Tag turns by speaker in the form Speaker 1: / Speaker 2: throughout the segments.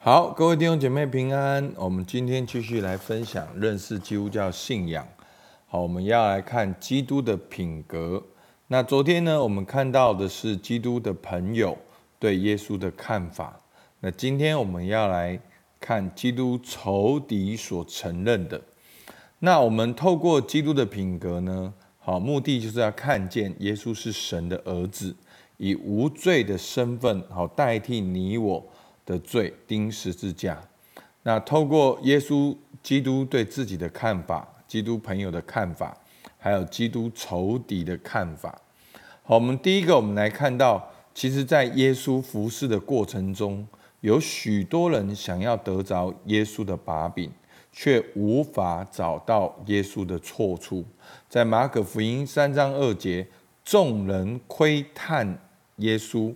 Speaker 1: 好，各位弟兄姐妹平安。我们今天继续来分享认识基督教信仰。好，我们要来看基督的品格。那昨天呢，我们看到的是基督的朋友对耶稣的看法。那今天我们要来看基督仇敌所承认的。那我们透过基督的品格呢，好，目的就是要看见耶稣是神的儿子，以无罪的身份，好代替你我的罪钉十字架。那透过耶稣基督对自己的看法。基督朋友的看法，还有基督仇敌的看法。好，我们第一个，我们来看到，其实，在耶稣服侍的过程中，有许多人想要得着耶稣的把柄，却无法找到耶稣的错处。在马可福音三章二节，众人窥探耶稣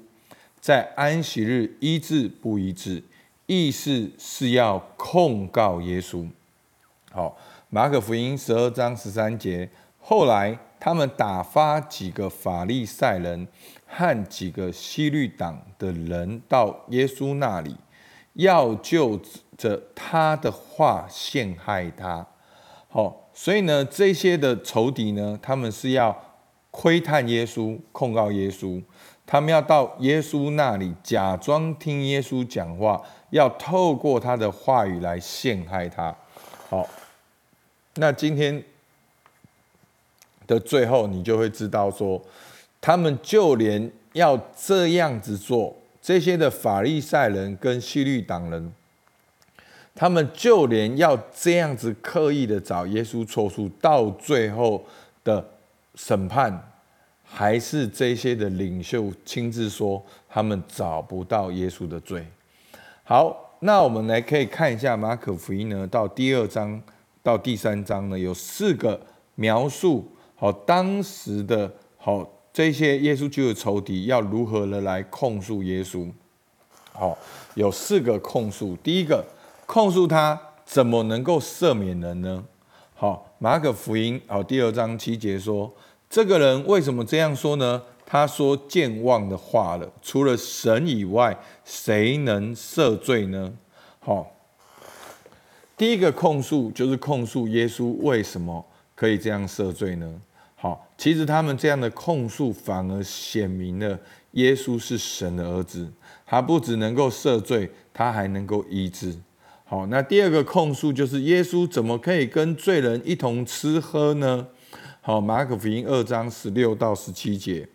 Speaker 1: 在安息日医治不医治，意思是要控告耶稣。好。马可福音十二章十三节，后来他们打发几个法利赛人和几个西律党的人到耶稣那里，要就着他的话陷害他。好，所以呢，这些的仇敌呢，他们是要窥探耶稣，控告耶稣，他们要到耶稣那里假装听耶稣讲话，要透过他的话语来陷害他。好。那今天的最后，你就会知道说，他们就连要这样子做，这些的法利赛人跟西律党人，他们就连要这样子刻意的找耶稣错处，到最后的审判，还是这些的领袖亲自说，他们找不到耶稣的罪。好，那我们来可以看一下马可福音呢，到第二章。到第三章呢，有四个描述，好，当时的好这些耶稣就有仇敌要如何的来控诉耶稣，好，有四个控诉。第一个控诉他怎么能够赦免人呢？好，马可福音好第二章七节说，这个人为什么这样说呢？他说健忘的话了，除了神以外，谁能赦罪呢？好。第一个控诉就是控诉耶稣为什么可以这样赦罪呢？好，其实他们这样的控诉反而显明了耶稣是神的儿子，他不只能够赦罪，他还能够医治。好，那第二个控诉就是耶稣怎么可以跟罪人一同吃喝呢？好，马可福音二章十六到十七节，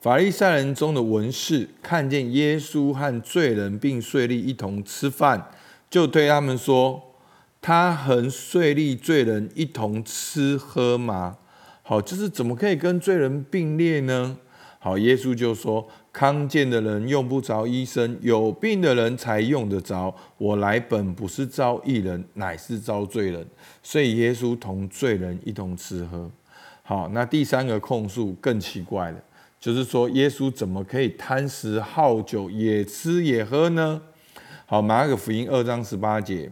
Speaker 1: 法利赛人中的文士看见耶稣和罪人并税吏一同吃饭。就对他们说：“他和税吏罪人一同吃喝吗？好，就是怎么可以跟罪人并列呢？好，耶稣就说：康健的人用不着医生，有病的人才用得着。我来本不是召义人，乃是召罪人。所以耶稣同罪人一同吃喝。好，那第三个控诉更奇怪了，就是说耶稣怎么可以贪食好酒，也吃也喝呢？”好，马可福音二章十八节，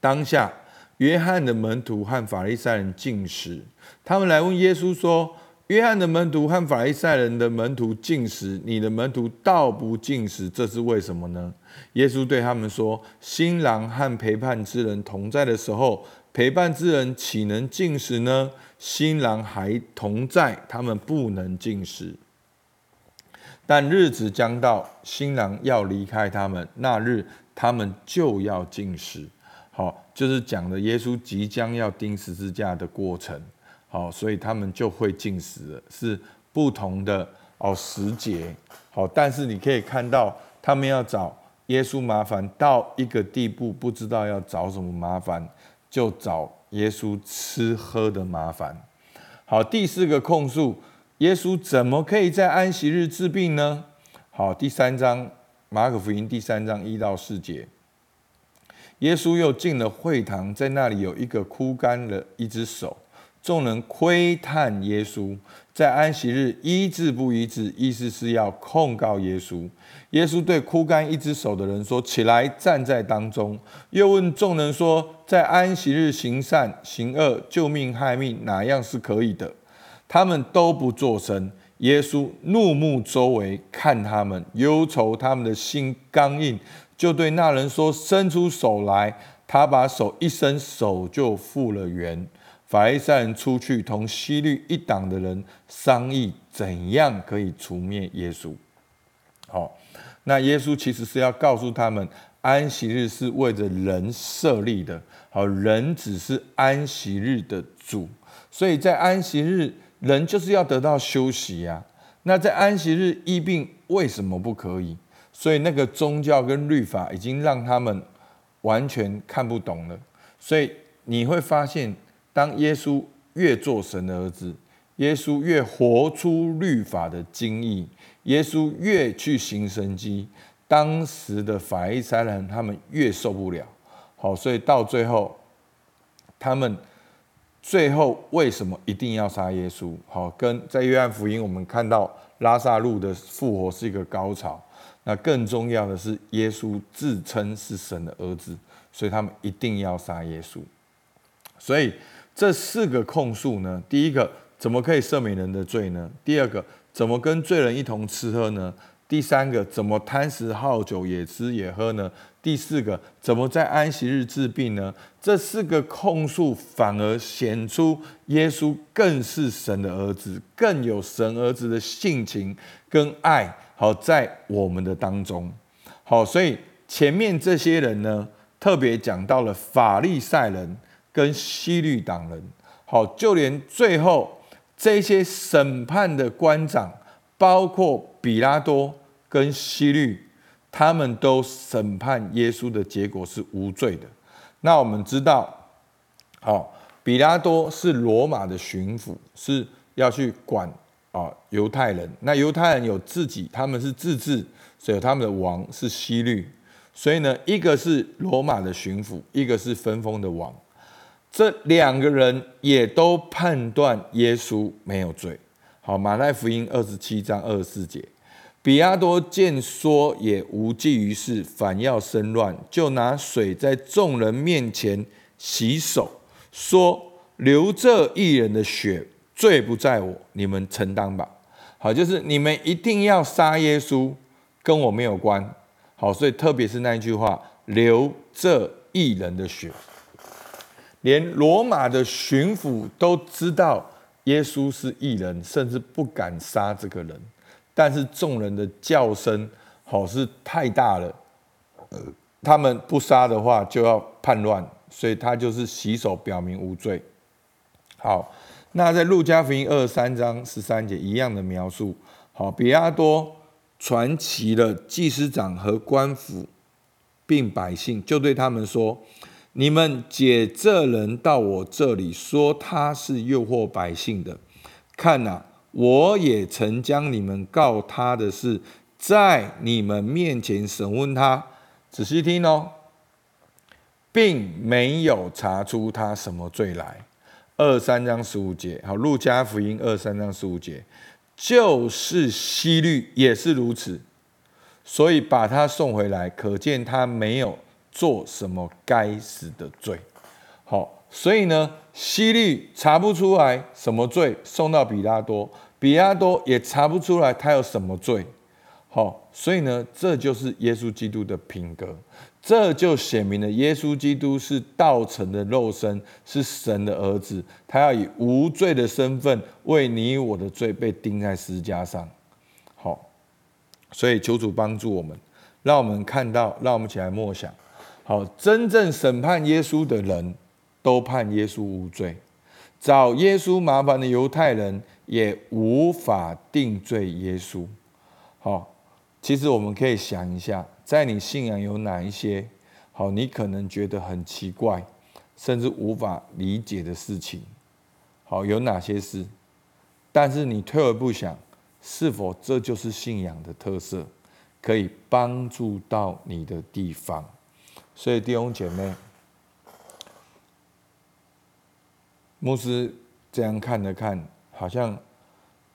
Speaker 1: 当下约翰的门徒和法利赛人进食，他们来问耶稣说：“约翰的门徒和法利赛人的门徒进食，你的门徒倒不进食，这是为什么呢？”耶稣对他们说：“新郎和陪伴之人同在的时候，陪伴之人岂能进食呢？新郎还同在，他们不能进食。”但日子将到，新郎要离开他们，那日他们就要进食。好，就是讲的耶稣即将要钉十字架的过程。好，所以他们就会进食了，是不同的哦时节。好，但是你可以看到，他们要找耶稣麻烦到一个地步，不知道要找什么麻烦，就找耶稣吃喝的麻烦。好，第四个控诉。耶稣怎么可以在安息日治病呢？好，第三章马可福音第三章一到四节，耶稣又进了会堂，在那里有一个枯干的一只手，众人窥探耶稣在安息日医治不医治，意思是要控告耶稣。耶稣对枯干一只手的人说：“起来，站在当中。”又问众人说：“在安息日行善行恶，救命害命，哪样是可以的？”他们都不作声。耶稣怒目周围看他们，忧愁他们的心刚硬，就对那人说：“伸出手来。”他把手一伸，手就复了原。法利赛人出去，同西律一党的人商议，怎样可以除灭耶稣。好，那耶稣其实是要告诉他们，安息日是为着人设立的。好，人只是安息日的主，所以在安息日，人就是要得到休息呀、那在安息日医病，为什么不可以？所以那个宗教跟律法已经让他们完全看不懂了。所以你会发现，当耶稣越做神的儿子，耶稣越活出律法的精义，耶稣越去行神迹，当时的法利赛人他们越受不了。好，所以到最后，他们。最后为什么一定要杀耶稣？好，跟在约翰福音我们看到拉撒路的复活是一个高潮。那更重要的是，耶稣自称是神的儿子，所以他们一定要杀耶稣。所以这四个控诉呢，第一个怎么可以赦免人的罪呢？第二个怎么跟罪人一同吃喝呢？第三个，怎么贪食好酒也吃也喝呢？第四个，怎么在安息日治病呢？这四个控诉反而显出耶稣更是神的儿子，更有神儿子的性情跟爱。好，在我们的当中，好，所以前面这些人呢，特别讲到了法利赛人跟希律党人。好，就连最后这些审判的官长，包括比拉多。跟希律，他们都审判耶稣的结果是无罪的。那我们知道，好，比拉多是罗马的巡抚，是要去管啊犹太人。那犹太人有自己，他们是自治，所以他们的王是希律。所以呢，一个是罗马的巡抚，一个是分封的王。这两个人也都判断耶稣没有罪。好，马太福音二十七章二十四节。比拉多见说也无济于事，反要生乱，就拿水在众人面前洗手，说：“流这一人的血，罪不在我，你们承担吧。”好，就是你们一定要杀耶稣，跟我没有关。好，所以特别是那一句话：“流这一人的血”，连罗马的巡抚都知道耶稣是异人，甚至不敢杀这个人。但是众人的叫声，好是太大了，他们不杀的话就要叛乱，所以他就是洗手表明无罪。好，那在路加福音二三章十三节一样的描述。好，比拉多传齐了祭司长和官府，并百姓，就对他们说：“你们解这人到我这里，说他是诱惑百姓的，看呐。”我也曾将你们告他的事，在你们面前审问他，仔细听哦，并没有查出他什么罪来。二三章十五节，好，路加福音二三章十五节，就是希律也是如此，所以把他送回来，可见他没有做什么该死的罪。好。所以呢，西律查不出来什么罪，送到比拉多，比拉多也查不出来他有什么罪。好，所以呢，这就是耶稣基督的品格，这就显明了耶稣基督是道成的肉身，是神的儿子，他要以无罪的身份为你我的罪被钉在十字架上。好，所以求主帮助我们，让我们看到，让我们起来默想。好，真正审判耶稣的人。都判耶稣无罪，找耶稣麻烦的犹太人也无法定罪耶稣。好，其实我们可以想一下，在你信仰有哪一些好，你可能觉得很奇怪，甚至无法理解的事情。好，有哪些事？但是你退而不想，是否这就是信仰的特色，可以帮助到你的地方？所以弟兄姐妹。牧师这样看了看，好像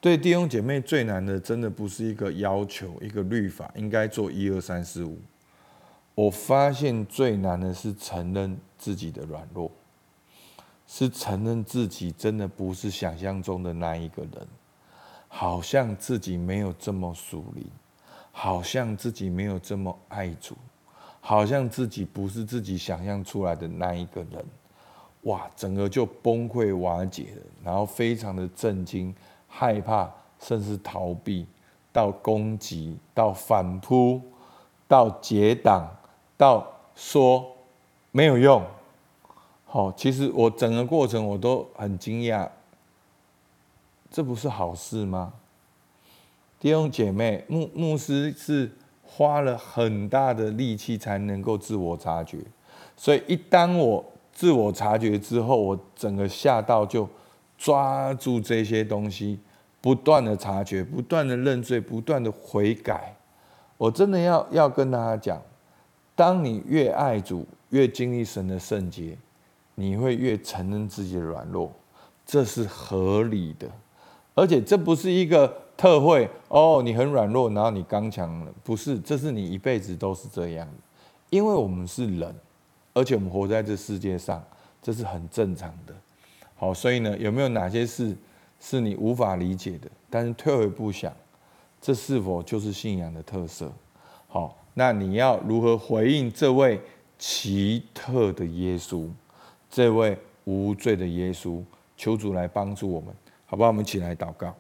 Speaker 1: 对弟兄姐妹最难的，真的不是一个要求、一个律法，应该做一二三四五。我发现最难的是承认自己的软弱，是承认自己真的不是想象中的那一个人，好像自己没有这么属灵，好像自己没有这么爱主，好像自己不是自己想象出来的那一个人，哇，整个就崩溃瓦解了，然后非常的震惊、害怕，甚至逃避，到攻击，到反扑，到结党，到说没有用。好，其实我整个过程我都很惊讶，这不是好事吗？弟兄姐妹，牧牧师是。花了很大的力气才能够自我察觉，所以一当我自我察觉之后，我整个下道就抓住这些东西，不断的察觉，不断的认罪，不断的悔改。我真的要要跟大家讲，当你越爱主，越经历神的圣洁，你会越承认自己的软弱，这是合理的，而且这不是一个。特惠哦，你很软弱，然后你刚强了，不是，这是你一辈子都是这样的，因为我们是人，而且我们活在这世界上，这是很正常的。好，所以呢，有没有哪些事是你无法理解的？但是退回一步想，这是否就是信仰的特色？好，那你要如何回应这位奇特的耶稣，这位无罪的耶稣？求主来帮助我们，好不好？我们一起来祷告。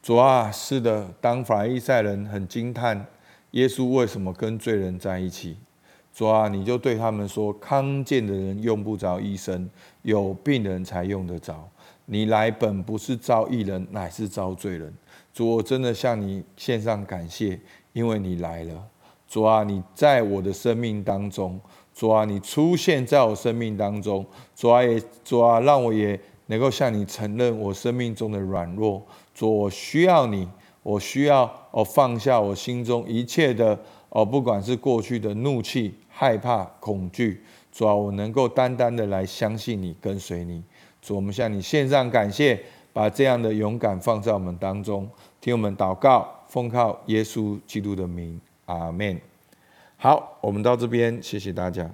Speaker 1: 主啊，是的，当法利赛人很惊叹耶稣为什么跟罪人在一起，主啊，你就对他们说：康健的人用不着医生，有病人才用得着。你来本不是召义人，乃是召罪人。主，我真的向你献上感谢，因为你来了。主啊，你在我的生命当中，主啊，你出现在我生命当中，主啊也，主啊，让我也能够向你承认我生命中的软弱。主，我需要你，我需要哦放下我心中一切的哦，不管是过去的怒气、害怕、恐惧，主啊，我能够单单的来相信你，跟随你。主，我们向你献上感谢，把这样的勇敢放在我们当中，听我们祷告，奉靠耶稣基督的名，阿门。好，我们到这边，谢谢大家。